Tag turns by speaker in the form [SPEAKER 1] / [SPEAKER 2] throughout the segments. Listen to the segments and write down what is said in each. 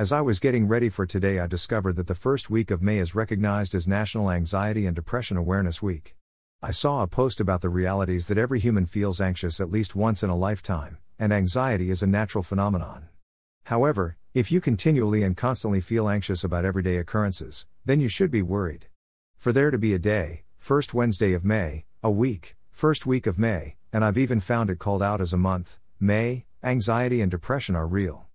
[SPEAKER 1] As I was getting ready for today, I discovered that the first week of May is recognized as National Anxiety and Depression Awareness Week. I saw a post about the realities that every human feels anxious at least once in a lifetime, and anxiety is a natural phenomenon. However, if you continually and constantly feel anxious about everyday occurrences, then you should be worried. For there to be a day, first Wednesday of May, a week, first week of May, and I've even found it called out as a month, May, anxiety and depression are real.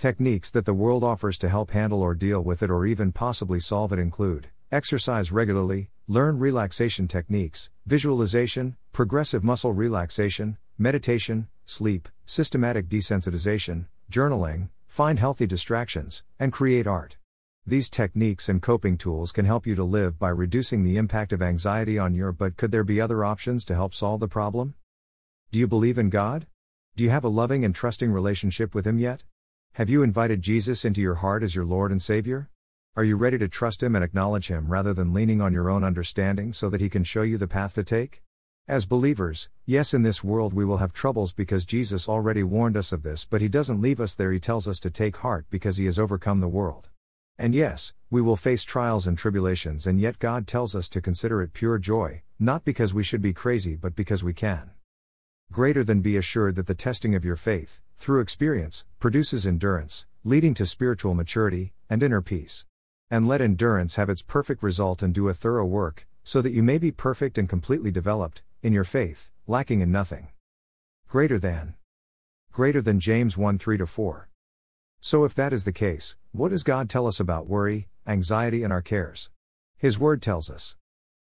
[SPEAKER 1] Techniques that the world offers to help handle or deal with it or even possibly solve it include exercise regularly, learn relaxation techniques, visualization, progressive muscle relaxation, meditation, sleep, systematic desensitization, journaling, find healthy distractions, and create art. These techniques and coping tools can help you to live by reducing the impact of anxiety on your but could there be other options to help solve the problem? Do you believe in God? Do you have a loving and trusting relationship with Him yet? Have you invited Jesus into your heart as your Lord and Savior? Are you ready to trust Him and acknowledge Him rather than leaning on your own understanding so that He can show you the path to take? As believers, yes, in this world we will have troubles because Jesus already warned us of this, but He doesn't leave us there. He tells us to take heart because He has overcome the world. And yes, we will face trials and tribulations, and yet God tells us to consider it pure joy, not because we should be crazy, but because we can. Greater than be assured that the testing of your faith, through experience, produces endurance, leading to spiritual maturity and inner peace. And let endurance have its perfect result and do a thorough work, so that you may be perfect and completely developed, in your faith, lacking in nothing. Greater than. Greater than James 1 3 4. So, if that is the case, what does God tell us about worry, anxiety, and our cares? His word tells us.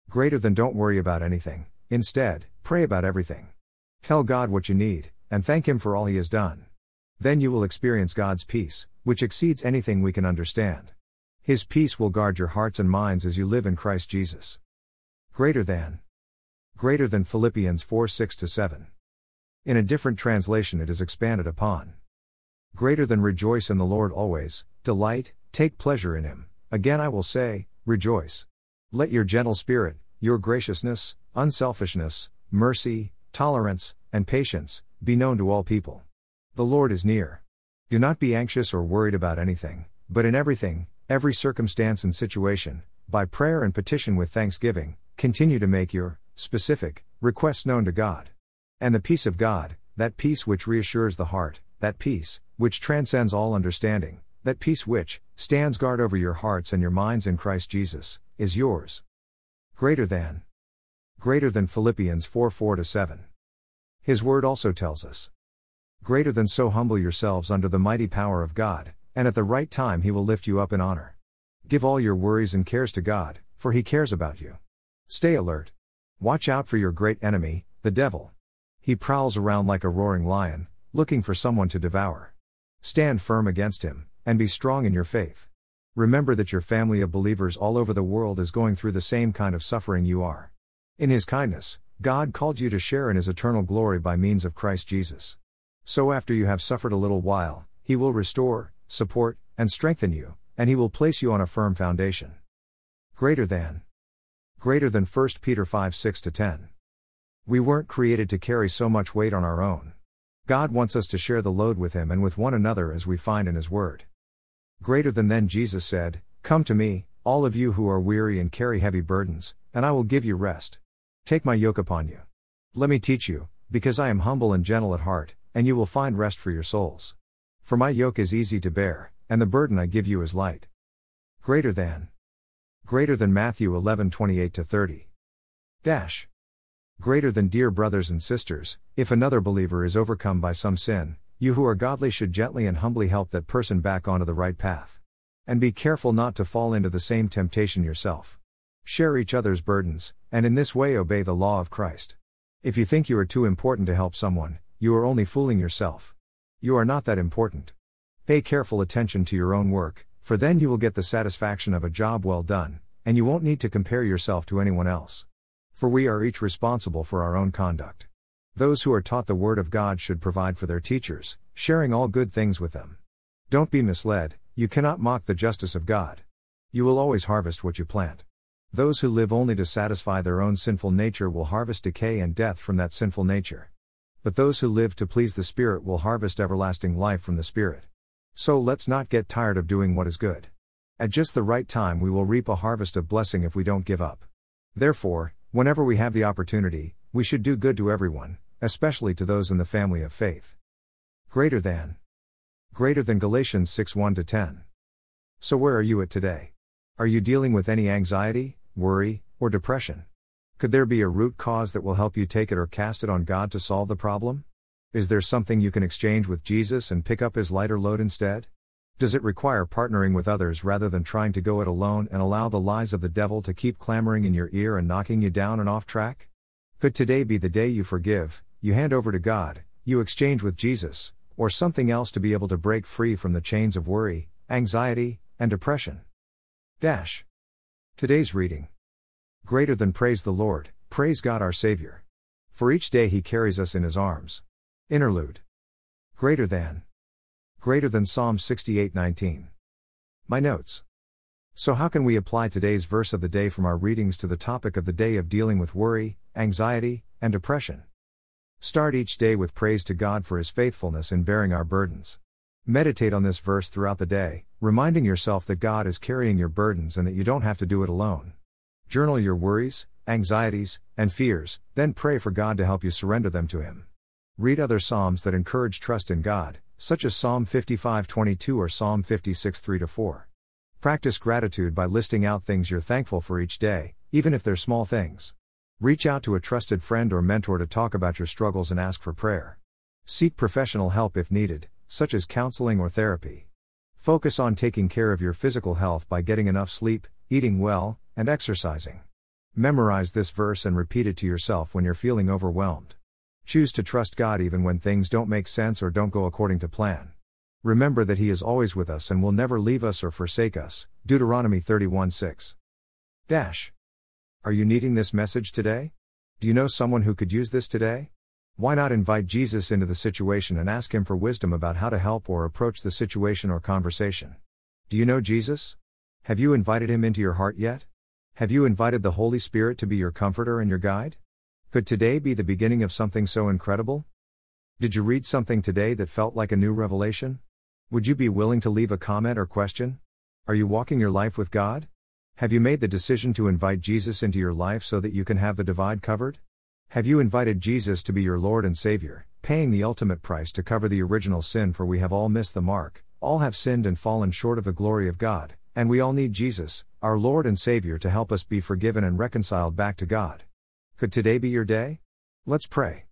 [SPEAKER 1] Greater than don't worry about anything, instead, pray about everything. Tell God what you need, and thank Him for all He has done. Then you will experience God's peace, which exceeds anything we can understand. His peace will guard your hearts and minds as you live in Christ Jesus. Greater than. Greater than Philippians 4 6 7. In a different translation, it is expanded upon. Greater than rejoice in the Lord always, delight, take pleasure in Him. Again I will say, rejoice. Let your gentle spirit, your graciousness, unselfishness, mercy, tolerance, and patience, be known to all people. The Lord is near. Do not be anxious or worried about anything, but in everything, every circumstance and situation, by prayer and petition with thanksgiving, continue to make your specific requests known to God. And the peace of God, that peace which reassures the heart, that peace which transcends all understanding, that peace which stands guard over your hearts and your minds in Christ Jesus, is yours. Greater than. Greater than Philippians 4 4 7. His word also tells us. Greater than so humble yourselves under the mighty power of God, and at the right time he will lift you up in honor. Give all your worries and cares to God, for he cares about you. Stay alert. Watch out for your great enemy, the devil. He prowls around like a roaring lion, looking for someone to devour. Stand firm against him, and be strong in your faith. Remember that your family of believers all over the world is going through the same kind of suffering you are. In his kindness, God called you to share in his eternal glory by means of Christ Jesus. So after you have suffered a little while, he will restore, support, and strengthen you, and he will place you on a firm foundation. Greater than. Greater than 1 Peter 5 6 10. We weren't created to carry so much weight on our own. God wants us to share the load with him and with one another as we find in his word. Greater than then Jesus said, Come to me, all of you who are weary and carry heavy burdens, and I will give you rest. Take my yoke upon you. Let me teach you, because I am humble and gentle at heart, and you will find rest for your souls. For my yoke is easy to bear, and the burden I give you is light. Greater than. Greater than Matthew 11 28 30. Dash. Greater than dear brothers and sisters, if another believer is overcome by some sin, you who are godly should gently and humbly help that person back onto the right path. And be careful not to fall into the same temptation yourself. Share each other's burdens, and in this way obey the law of Christ. If you think you are too important to help someone, you are only fooling yourself. You are not that important. Pay careful attention to your own work, for then you will get the satisfaction of a job well done, and you won't need to compare yourself to anyone else. For we are each responsible for our own conduct. Those who are taught the Word of God should provide for their teachers, sharing all good things with them. Don't be misled, you cannot mock the justice of God. You will always harvest what you plant. Those who live only to satisfy their own sinful nature will harvest decay and death from that sinful nature. But those who live to please the Spirit will harvest everlasting life from the Spirit. So let's not get tired of doing what is good. At just the right time, we will reap a harvest of blessing if we don't give up. Therefore, whenever we have the opportunity, we should do good to everyone, especially to those in the family of faith. Greater than. Greater than Galatians 6 1 10. So where are you at today? Are you dealing with any anxiety, worry, or depression? Could there be a root cause that will help you take it or cast it on God to solve the problem? Is there something you can exchange with Jesus and pick up his lighter load instead? Does it require partnering with others rather than trying to go it alone and allow the lies of the devil to keep clamoring in your ear and knocking you down and off track? Could today be the day you forgive, you hand over to God, you exchange with Jesus, or something else to be able to break free from the chains of worry, anxiety, and depression? Dash. Today's reading Greater than praise the Lord, praise God our Savior. For each day he carries us in his arms. Interlude. Greater than. Greater than Psalm 68:19. My notes. So how can we apply today's verse of the day from our readings to the topic of the day of dealing with worry, anxiety, and depression? Start each day with praise to God for his faithfulness in bearing our burdens. Meditate on this verse throughout the day, reminding yourself that God is carrying your burdens and that you don't have to do it alone. Journal your worries, anxieties, and fears, then pray for God to help you surrender them to Him. Read other Psalms that encourage trust in God, such as Psalm 55:22 or Psalm 56:3-4. Practice gratitude by listing out things you're thankful for each day, even if they're small things. Reach out to a trusted friend or mentor to talk about your struggles and ask for prayer. Seek professional help if needed, such as counseling or therapy. Focus on taking care of your physical health by getting enough sleep, eating well, and exercising. Memorize this verse and repeat it to yourself when you're feeling overwhelmed. Choose to trust God even when things don't make sense or don't go according to plan. Remember that He is always with us and will never leave us or forsake us. Deuteronomy 31 6. Dash. Are you needing this message today? Do you know someone who could use this today? Why not invite Jesus into the situation and ask him for wisdom about how to help or approach the situation or conversation? Do you know Jesus? Have you invited him into your heart yet? Have you invited the Holy Spirit to be your comforter and your guide? Could today be the beginning of something so incredible? Did you read something today that felt like a new revelation? Would you be willing to leave a comment or question? Are you walking your life with God? Have you made the decision to invite Jesus into your life so that you can have the divide covered? Have you invited Jesus to be your Lord and Savior, paying the ultimate price to cover the original sin? For we have all missed the mark, all have sinned and fallen short of the glory of God, and we all need Jesus, our Lord and Savior, to help us be forgiven and reconciled back to God. Could today be your day? Let's pray.